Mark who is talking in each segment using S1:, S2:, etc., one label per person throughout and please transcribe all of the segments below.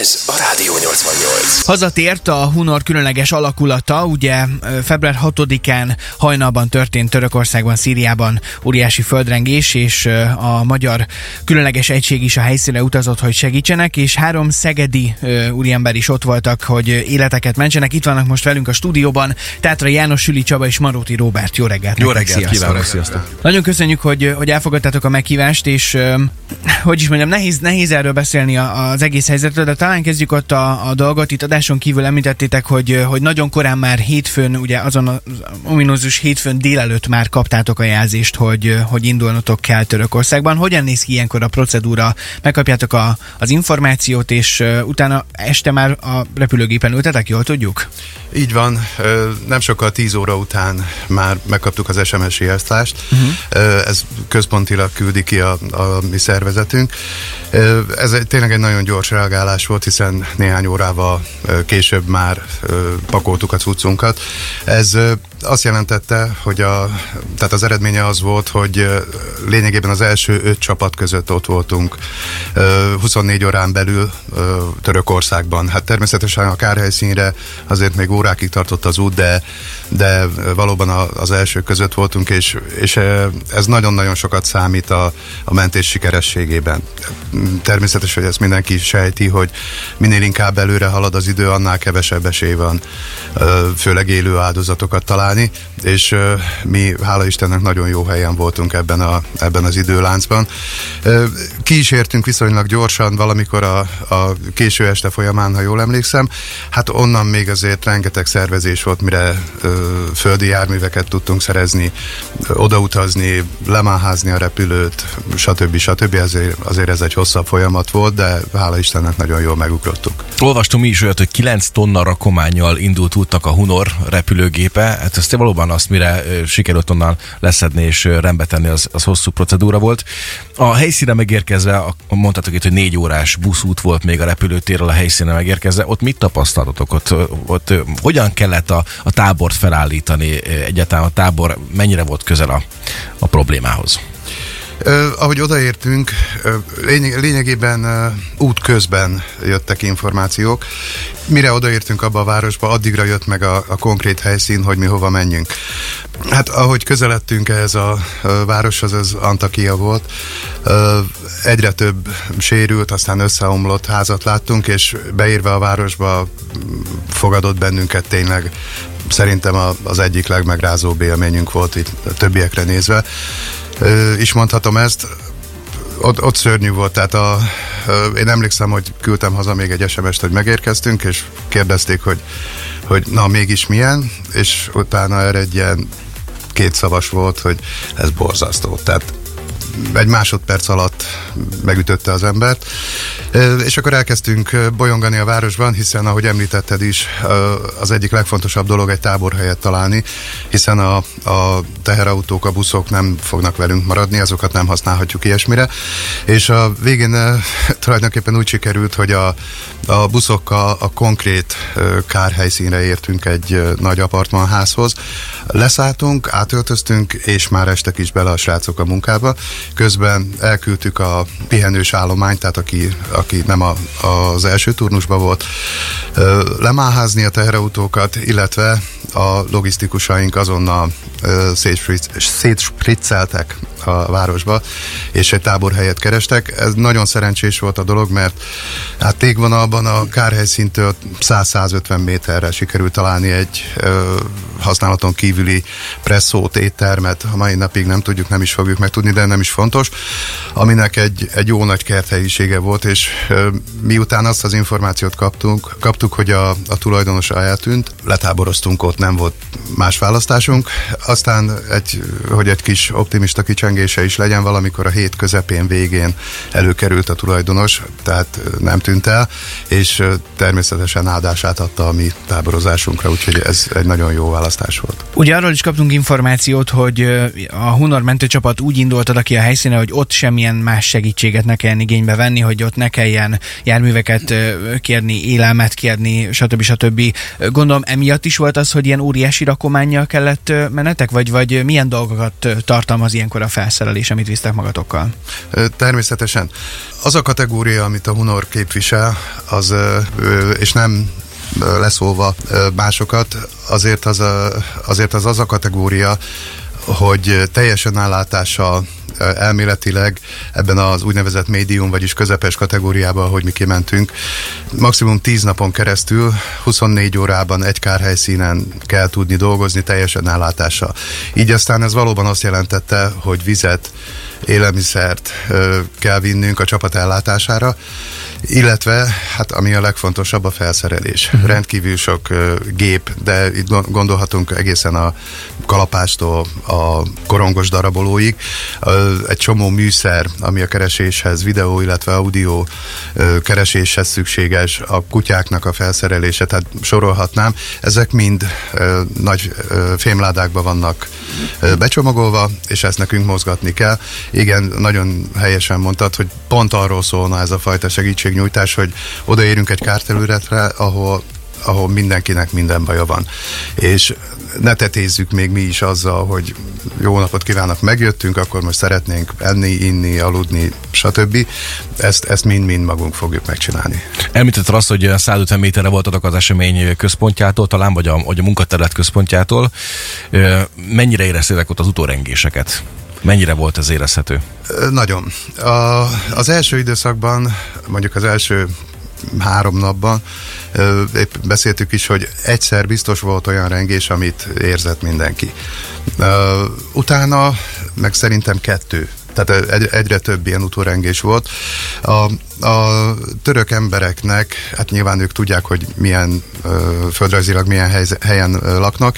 S1: Ez a Rádió 88.
S2: Hazatért a Hunor különleges alakulata, ugye február 6-án hajnalban történt Törökországban, Szíriában óriási földrengés, és a magyar különleges egység is a helyszínre utazott, hogy segítsenek, és három szegedi úriember is ott voltak, hogy életeket mentsenek. Itt vannak most velünk a stúdióban Tátra János, Süli Csaba és Maróti Róbert. Jó reggelt!
S3: Jó reggelt kívánok, sziasztok!
S2: Nagyon köszönjük, hogy, hogy elfogadtátok a meghívást, és hogy is mondjam, nehéz, nehéz erről beszélni az egész helyzetről, de talán kezdjük ott a, a dolgot. Itt adáson kívül említettétek, hogy, hogy nagyon korán már hétfőn, ugye azon az ominózus hétfőn délelőtt már kaptátok a jelzést, hogy, hogy indulnotok kell Törökországban. Hogyan néz ki ilyenkor a procedúra? Megkapjátok a, az információt, és utána este már a repülőgépen ültetek, jól tudjuk?
S3: Így van, nem sokkal 10 óra után már megkaptuk az SMS jelztást. Uh-huh. Ez központilag küldi ki a, a mi szervezetünk. Ez egy, tényleg egy nagyon gyors reagálás volt, hiszen néhány órával később már pakoltuk a cuccunkat. Ez azt jelentette, hogy a, tehát az eredménye az volt, hogy lényegében az első öt csapat között ott voltunk 24 órán belül Törökországban. Hát természetesen a kárhelyszínre azért még órákig tartott az út, de, de valóban az első között voltunk, és, és ez nagyon-nagyon sokat számít a, a mentés sikerességében. Természetesen, hogy ezt mindenki sejti, hogy minél inkább előre halad az idő, annál kevesebb esély van főleg élő áldozatokat találni, és mi, hála Istennek, nagyon jó helyen voltunk ebben, a, ebben az időláncban. Ki is értünk viszonylag gyorsan, valamikor a, a késő este folyamán, ha jól emlékszem, hát onnan még azért rengeteg szervezés volt, mire földi járműveket tudtunk szerezni, odautazni, lemáházni a repülőt, stb. stb. Azért, azért ez egy hosszabb folyamat volt, de hála Istennek nagyon jól megugrottuk.
S4: Olvastam is olyat, hogy 9 tonna rakományjal indult úttak a Hunor repülőgépe. Hát ezt valóban azt, mire sikerült onnan leszedni és rendbe tenni, az, az hosszú procedúra volt. A helyszíne megérkezve, mondhatok itt, hogy négy órás buszút volt még a repülőtérről a helyszíne megérkezve. Ott mit tapasztaltatok? Ott, ott hogyan kellett a, a tábort felállítani? Egyáltalán a tábor mennyire volt közel a, a problémához?
S3: Uh, ahogy odaértünk, lény- lényegében uh, út közben jöttek információk. Mire odaértünk abba a városba, addigra jött meg a, a konkrét helyszín, hogy mi hova menjünk. Hát ahogy közeledtünk ehhez a, a városhoz, ez Antakia volt, uh, egyre több sérült, aztán összeomlott házat láttunk, és beírva a városba fogadott bennünket tényleg szerintem az egyik legmegrázóbb élményünk volt itt a többiekre nézve is mondhatom ezt, ott, ott szörnyű volt, tehát a, én emlékszem, hogy küldtem haza még egy SMS-t, hogy megérkeztünk, és kérdezték, hogy, hogy na mégis milyen, és utána erre egy ilyen kétszavas volt, hogy ez borzasztó. Tehát egy másodperc alatt megütötte az embert. És akkor elkezdtünk bolyongani a városban, hiszen ahogy említetted is, az egyik legfontosabb dolog egy táborhelyet találni, hiszen a, a teherautók, a buszok nem fognak velünk maradni, azokat nem használhatjuk ilyesmire. És a végén tulajdonképpen úgy sikerült, hogy a, a buszokkal a konkrét kárhelyszínre értünk egy nagy apartmanházhoz. Leszálltunk, átöltöztünk, és már estek is bele a srácok a munkába. Közben elküldtük a pihenős állományt, tehát aki, aki nem a, az első turnusban volt, lemáházni a teherautókat, illetve a logisztikusaink azonnal szétspricceltek a városba, és egy táborhelyet kerestek. Ez nagyon szerencsés volt a dolog, mert hát tégvonalban a kárhelyszíntől 100-150 méterre sikerült találni egy ö, használaton kívüli presszót, éttermet. A mai napig nem tudjuk, nem is fogjuk megtudni, de nem is fontos, aminek egy, egy jó nagy kerthelyisége volt, és ö, miután azt az információt kaptunk, kaptuk, hogy a, a tulajdonos eltűnt, letáboroztunk ott, nem volt más választásunk. Aztán, egy, hogy egy kis optimista kicsengése is legyen, valamikor a hét közepén, végén előkerült a tulajdonos, tehát nem tűnt el, és természetesen áldását adta a mi táborozásunkra, úgyhogy ez egy nagyon jó választás volt.
S2: Ugye arról is kaptunk információt, hogy a Hunor mentőcsapat úgy indult oda ki a helyszíne, hogy ott semmilyen más segítséget ne kelljen igénybe venni, hogy ott ne kelljen járműveket kérni, élelmet kérni, stb. stb. Gondolom emiatt is volt az, hogy ilyen óriási rakományjal kellett menetek, vagy, vagy milyen dolgokat tartalmaz ilyenkor a felszerelés, amit visztek magatokkal?
S3: Természetesen. Az a kategória, amit a Hunor képvisel, az, és nem leszólva másokat, azért az, a, azért az az a kategória, hogy teljesen állátással elméletileg ebben az úgynevezett médium, vagyis közepes kategóriában, hogy mi kimentünk, maximum 10 napon keresztül, 24 órában egy kárhelyszínen kell tudni dolgozni teljesen ellátással. Így aztán ez valóban azt jelentette, hogy vizet, élelmiszert kell vinnünk a csapat ellátására, illetve, hát ami a legfontosabb, a felszerelés. Uh-huh. Rendkívül sok gép, de itt gondolhatunk egészen a kalapástól a korongos darabolóig. Egy csomó műszer, ami a kereséshez, videó, illetve audio kereséshez szükséges, a kutyáknak a felszerelése, tehát sorolhatnám. Ezek mind nagy fémládákban vannak becsomagolva, és ezt nekünk mozgatni kell. Igen, nagyon helyesen mondtad, hogy pont arról szólna ez a fajta segítségnyújtás, hogy odaérünk egy kárterületre, ahol ahol mindenkinek minden baja van. És ne tetézzük még mi is azzal, hogy jó napot kívánok, megjöttünk, akkor most szeretnénk enni, inni, aludni, stb. Ezt, ezt mind-mind magunk fogjuk megcsinálni.
S4: Említetted azt, hogy 150 méterre voltatok az esemény központjától, talán vagy a, vagy a munkaterület központjától. Mennyire éreztétek ott az utórengéseket? Mennyire volt ez érezhető?
S3: Nagyon. A, az első időszakban, mondjuk az első három napban, épp beszéltük is, hogy egyszer biztos volt olyan rengés, amit érzett mindenki. Utána meg szerintem kettő tehát egyre több ilyen utórengés volt. A török embereknek, hát nyilván ők tudják, hogy milyen ö, földrajzilag milyen hely, helyen laknak.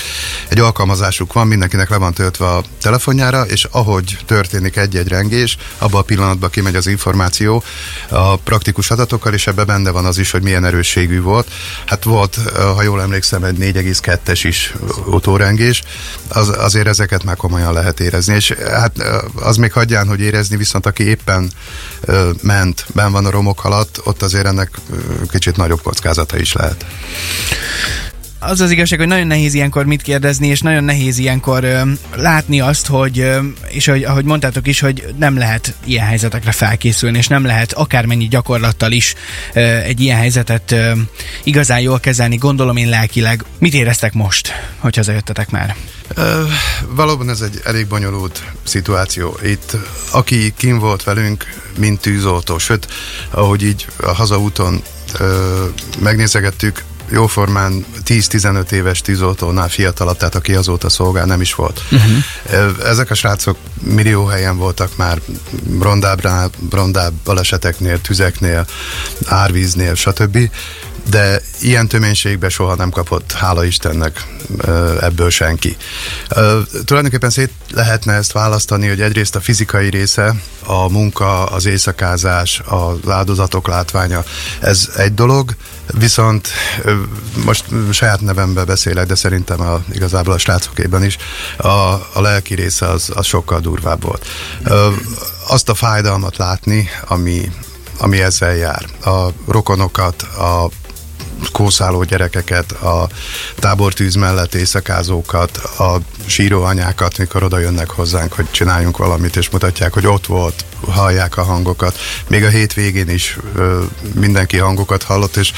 S3: Egy alkalmazásuk van, mindenkinek le van töltve a telefonjára, és ahogy történik egy-egy rengés, abban a pillanatban kimegy az információ a praktikus adatokkal, és ebben benne van az is, hogy milyen erősségű volt. Hát volt, ha jól emlékszem, egy 4,2-es is utórengés, az, azért ezeket már komolyan lehet érezni, és hát az még hagyján, hogy érezni, viszont aki éppen ment, ben van romok alatt, ott azért ennek kicsit nagyobb kockázata is lehet
S2: az az igazság, hogy nagyon nehéz ilyenkor mit kérdezni, és nagyon nehéz ilyenkor ö, látni azt, hogy, ö, és hogy, ahogy mondtátok is, hogy nem lehet ilyen helyzetekre felkészülni, és nem lehet akármennyi gyakorlattal is ö, egy ilyen helyzetet ö, igazán jól kezelni, gondolom én lelkileg. Mit éreztek most, hogy hazajöttetek már?
S3: Ö, valóban ez egy elég bonyolult szituáció. Itt, aki kim volt velünk, mint tűzoltó, sőt, ahogy így a hazaúton megnézegettük, jóformán 10-15 éves tűzoltónál fiatalabb, tehát aki azóta szolgál, nem is volt. Uh-huh. Ezek a srácok millió helyen voltak már rondább, rondább baleseteknél, tüzeknél, árvíznél, stb de ilyen töménységbe soha nem kapott, hála Istennek ebből senki. Tulajdonképpen szét lehetne ezt választani, hogy egyrészt a fizikai része, a munka, az éjszakázás, az áldozatok látványa, ez egy dolog, viszont most saját nevemben beszélek, de szerintem a, igazából a srácokében is, a, a lelki része az, az sokkal durvább volt. Azt a fájdalmat látni, ami, ami ezzel jár. A rokonokat, a kószáló gyerekeket, a tábortűz mellett éjszakázókat, a síró anyákat, mikor oda jönnek hozzánk, hogy csináljunk valamit, és mutatják, hogy ott volt, hallják a hangokat. Még a hétvégén is ö, mindenki hangokat hallott, és,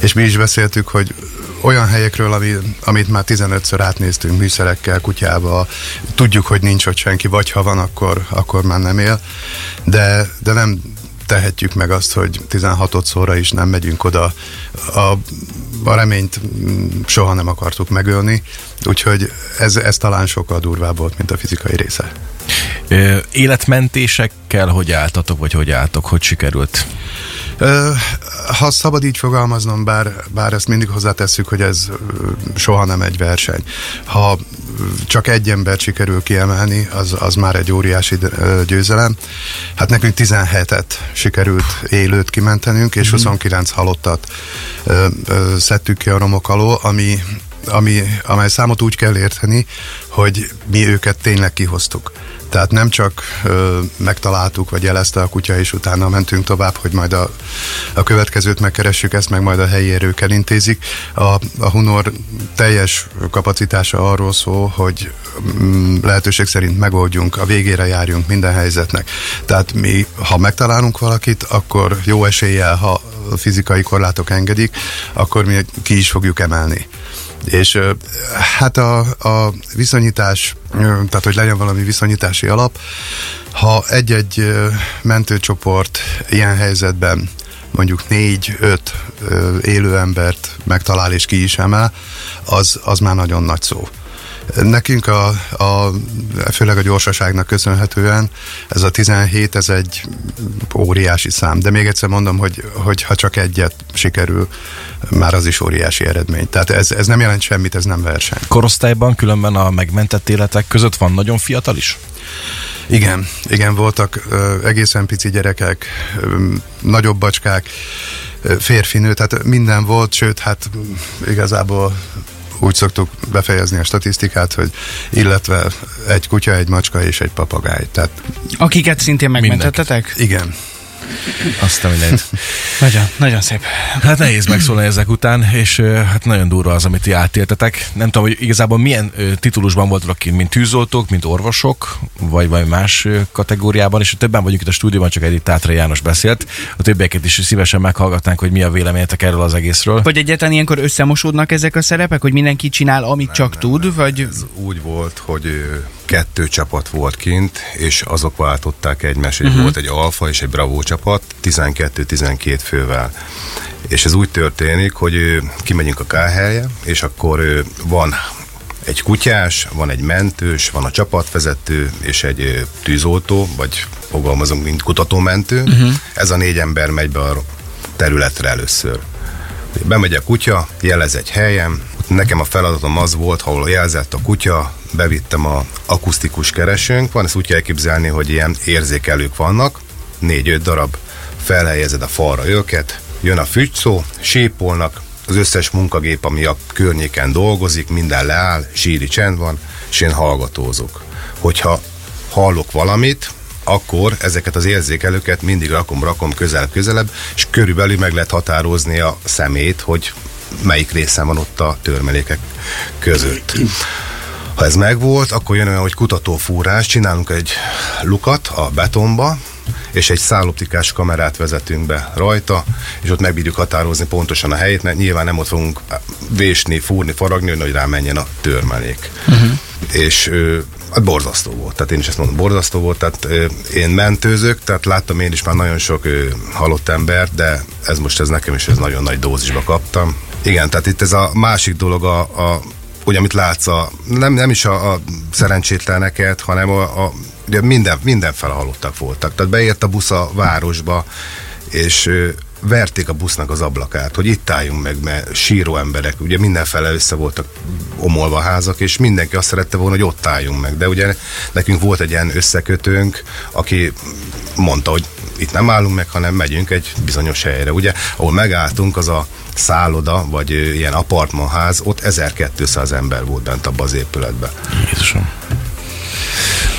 S3: és mi is beszéltük, hogy olyan helyekről, ami, amit már 15-ször átnéztünk műszerekkel, kutyába, tudjuk, hogy nincs ott senki, vagy ha van, akkor, akkor már nem él, de, de nem tehetjük meg azt, hogy 16 szóra is nem megyünk oda. A, a reményt soha nem akartuk megölni, úgyhogy ez, ez talán sokkal durvább volt, mint a fizikai része.
S4: életmentésekkel hogy álltatok, vagy hogy álltok, hogy sikerült?
S3: Ha szabad így fogalmaznom, bár, bár ezt mindig hozzátesszük, hogy ez soha nem egy verseny. Ha csak egy ember sikerül kiemelni, az, az már egy óriási győzelem. Hát nekünk 17-et sikerült élőt kimentenünk, és 29 mhm. halottat szedtük ki a romok alól, ami ami, amely számot úgy kell érteni, hogy mi őket tényleg kihoztuk. Tehát nem csak ö, megtaláltuk, vagy jelezte a kutya, és utána mentünk tovább, hogy majd a, a következőt megkeressük, ezt meg majd a helyi erők elintézik. A, a Hunor teljes kapacitása arról szól, hogy mm, lehetőség szerint megoldjunk, a végére járjunk minden helyzetnek. Tehát mi, ha megtalálunk valakit, akkor jó eséllyel, ha fizikai korlátok engedik, akkor mi ki is fogjuk emelni. És hát a, a viszonyítás, tehát hogy legyen valami viszonyítási alap, ha egy-egy mentőcsoport ilyen helyzetben mondjuk négy-öt élő embert megtalál és ki is emel, az, az már nagyon nagy szó. Nekünk a, a, főleg a gyorsaságnak köszönhetően ez a 17, ez egy óriási szám. De még egyszer mondom, hogy, hogy ha csak egyet sikerül, már az is óriási eredmény. Tehát ez, ez nem jelent semmit, ez nem verseny.
S4: Korosztályban különben a megmentett életek között van nagyon fiatal is?
S3: Igen, igen, voltak ö, egészen pici gyerekek, ö, nagyobb bacskák, férfi, nő, tehát minden volt, sőt, hát igazából úgy szoktuk befejezni a statisztikát, hogy illetve egy kutya, egy macska és egy papagáj. Tehát
S2: Akiket szintén megmentettetek?
S3: igen.
S4: Azt a mindent.
S2: Nagyon, nagyon szép.
S4: Hát nehéz megszólni ezek után, és hát nagyon durva az, amit ti átéltetek. Nem tudom, hogy igazából milyen titulusban voltak kint, mint tűzoltók, mint orvosok, vagy vagy más kategóriában, és többen vagyunk itt a stúdióban, csak Edith Tátra János beszélt. A többieket is szívesen meghallgatnánk, hogy mi a véleményetek erről az egészről.
S2: Vagy egyáltalán ilyenkor összemosódnak ezek a szerepek, hogy mindenki csinál, amit nem, csak
S5: nem,
S2: tud,
S5: nem.
S2: vagy...
S5: Ez úgy volt, hogy kettő csapat volt kint, és azok váltották egymást. Uh-huh. Volt egy alfa és egy bravo csapat, 12-12 fővel. És ez úgy történik, hogy kimegyünk a kárhelye, és akkor van egy kutyás, van egy mentős, van a csapatvezető, és egy tűzoltó, vagy fogalmazunk, mint kutatómentő. Uh-huh. Ez a négy ember megy be a területre először. Bemegy a kutya, jelez egy helyen, nekem a feladatom az volt, ahol jelzett a kutya, bevittem a akusztikus keresőnk, van ezt úgy kell elképzelni, hogy ilyen érzékelők vannak, négy-öt darab, felhelyezed a falra őket, jön a fügyszó, sípolnak, az összes munkagép, ami a környéken dolgozik, minden leáll, síri csend van, és én hallgatózok. Hogyha hallok valamit, akkor ezeket az érzékelőket mindig rakom, rakom közelebb-közelebb, és körülbelül meg lehet határozni a szemét, hogy melyik részen van ott a törmelékek között. Ha ez megvolt, akkor jön olyan, hogy kutatófúrás, csinálunk egy lukat a betonba, és egy szálloptikás kamerát vezetünk be rajta, és ott megbírjuk határozni pontosan a helyét, mert nyilván nem ott fogunk vésni, fúrni, faragni, hogy rá menjen a törmelék. Uh-huh. És hát borzasztó volt, tehát én is ezt mondom, borzasztó volt, tehát ö, én mentőzök, tehát láttam én is már nagyon sok ö, halott embert, de ez most ez nekem is ez nagyon nagy dózisba kaptam. Igen, tehát itt ez a másik dolog a, a hogy amit látsz, a, nem, nem is a, a szerencsétleneket, hanem a, a ugye minden, mindenfele halottak voltak. Tehát beért a busz a városba, és verték a busznak az ablakát, hogy itt álljunk meg, mert síró emberek, ugye mindenfele össze voltak omolva házak, és mindenki azt szerette volna, hogy ott álljunk meg. De ugye nekünk volt egy ilyen összekötőnk, aki mondta, hogy itt nem állunk meg, hanem megyünk egy bizonyos helyre. Ugye, ahol megálltunk, az a szálloda, vagy ilyen apartmanház, ott 1200 ember volt bent abban az épületben.
S4: Jézusom.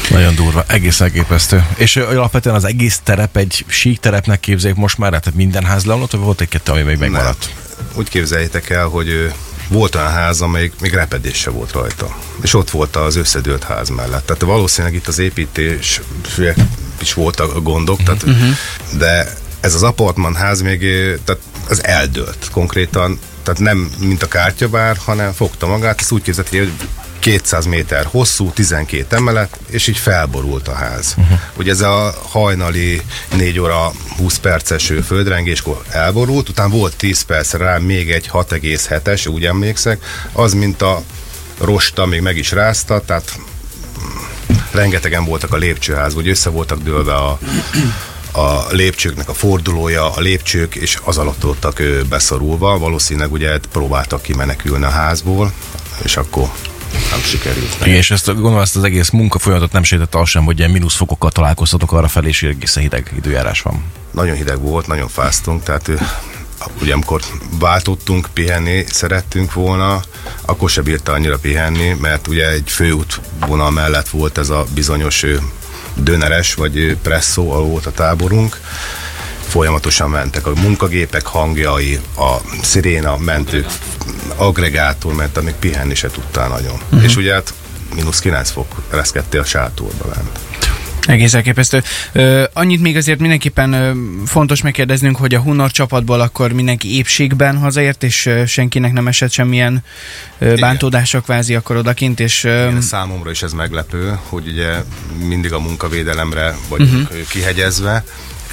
S4: Nagyon durva, egész elképesztő. És alapvetően az egész terep egy sík terepnek képzeljük most már, tehát minden ház leomlott, vagy volt egy-kettő, ami még megmaradt?
S5: Úgy képzeljétek el, hogy volt olyan ház, amelyik még repedés se volt rajta. És ott volt az összedőlt ház mellett. Tehát valószínűleg itt az építés is voltak gondok, tehát, uh-huh. de ez az apartman ház még, tehát az eldőlt konkrétan, tehát nem mint a kártyabár, hanem fogta magát, ezt úgy képzelte, hogy 200 méter hosszú, 12 emelet, és így felborult a ház. Uh-huh. Ugye ez a hajnali 4 óra 20 perces földrengéskor elborult, utána volt 10 perc rá még egy 6,7-es, úgy emlékszek, az mint a rosta még meg is rázta, tehát mm, rengetegen voltak a lépcsőház, hogy össze voltak dőlve a, a lépcsőknek a fordulója, a lépcsők, és az alatt voltak beszorulva. Valószínűleg ugye próbáltak kimenekülni a házból, és akkor nem sikerült.
S4: Igen, és ezt gondolom, ezt az egész munkafolyamatot nem sejtett az sem, hogy ilyen mínuszfokokkal találkoztatok arra felé, és egészen hideg időjárás van.
S5: Nagyon hideg volt, nagyon fáztunk, tehát ugye amikor váltottunk, pihenni szerettünk volna, akkor se bírta annyira pihenni, mert ugye egy főútvonal mellett volt ez a bizonyos döneres, vagy presszó, ahol volt a táborunk. Folyamatosan mentek a munkagépek hangjai, a sziréna mentő, agregátor ment, amíg pihenni se tudtál nagyon. Uh-huh. És ugye hát mínusz 9 fok reszkedtél a sátorba lent.
S2: Egész elképesztő. Ö, annyit még azért mindenképpen ö, fontos megkérdeznünk, hogy a Hunor csapatból akkor mindenki épségben hazaért, és ö, senkinek nem esett semmilyen ö, bántódása kvázi akkor odakint, és ö,
S5: Igen, számomra is ez meglepő, hogy ugye mindig a munkavédelemre vagyunk uh-huh. kihegyezve,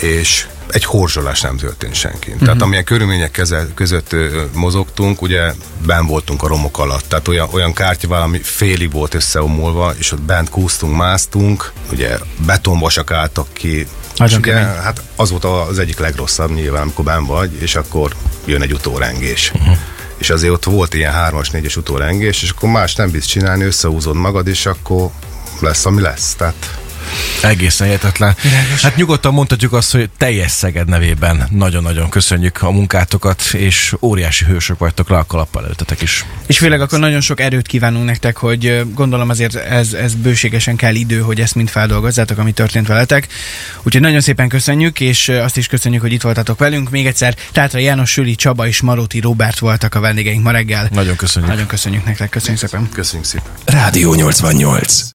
S5: és egy horzsolás nem történt senki. Uh-huh. Tehát amilyen körülmények keze, között ö, mozogtunk, ugye ben voltunk a romok alatt. Tehát olyan, olyan kártyával, ami félig volt összeomolva, és ott bent kúztunk, másztunk, ugye betonvasak álltak ki,
S2: Nagyon
S5: és ugye,
S2: kemény.
S5: hát az volt az egyik legrosszabb nyilván, amikor ben vagy, és akkor jön egy utórengés. Uh-huh. És azért ott volt ilyen hármas, négyes utórengés, és akkor más nem bízsz csinálni, összehúzod magad, és akkor lesz, ami lesz. Tehát
S4: Egészen hihetetlen. Hát nyugodtan mondhatjuk azt, hogy teljes Szeged nevében nagyon-nagyon köszönjük a munkátokat, és óriási hősök vagytok le a kalappal előttetek is.
S2: és főleg akkor nagyon sok erőt kívánunk nektek, hogy gondolom azért ez, ez bőségesen kell idő, hogy ezt mind feldolgozzátok, ami történt veletek. Úgyhogy nagyon szépen köszönjük, és azt is köszönjük, hogy itt voltatok velünk. Még egyszer Tátra János, Süli, Csaba és Maróti Robert voltak a vendégeink ma reggel.
S4: Nagyon köszönjük.
S2: Nagyon köszönjük nektek, köszönjük szépen.
S5: köszönjük szépen.
S1: Rádió 88.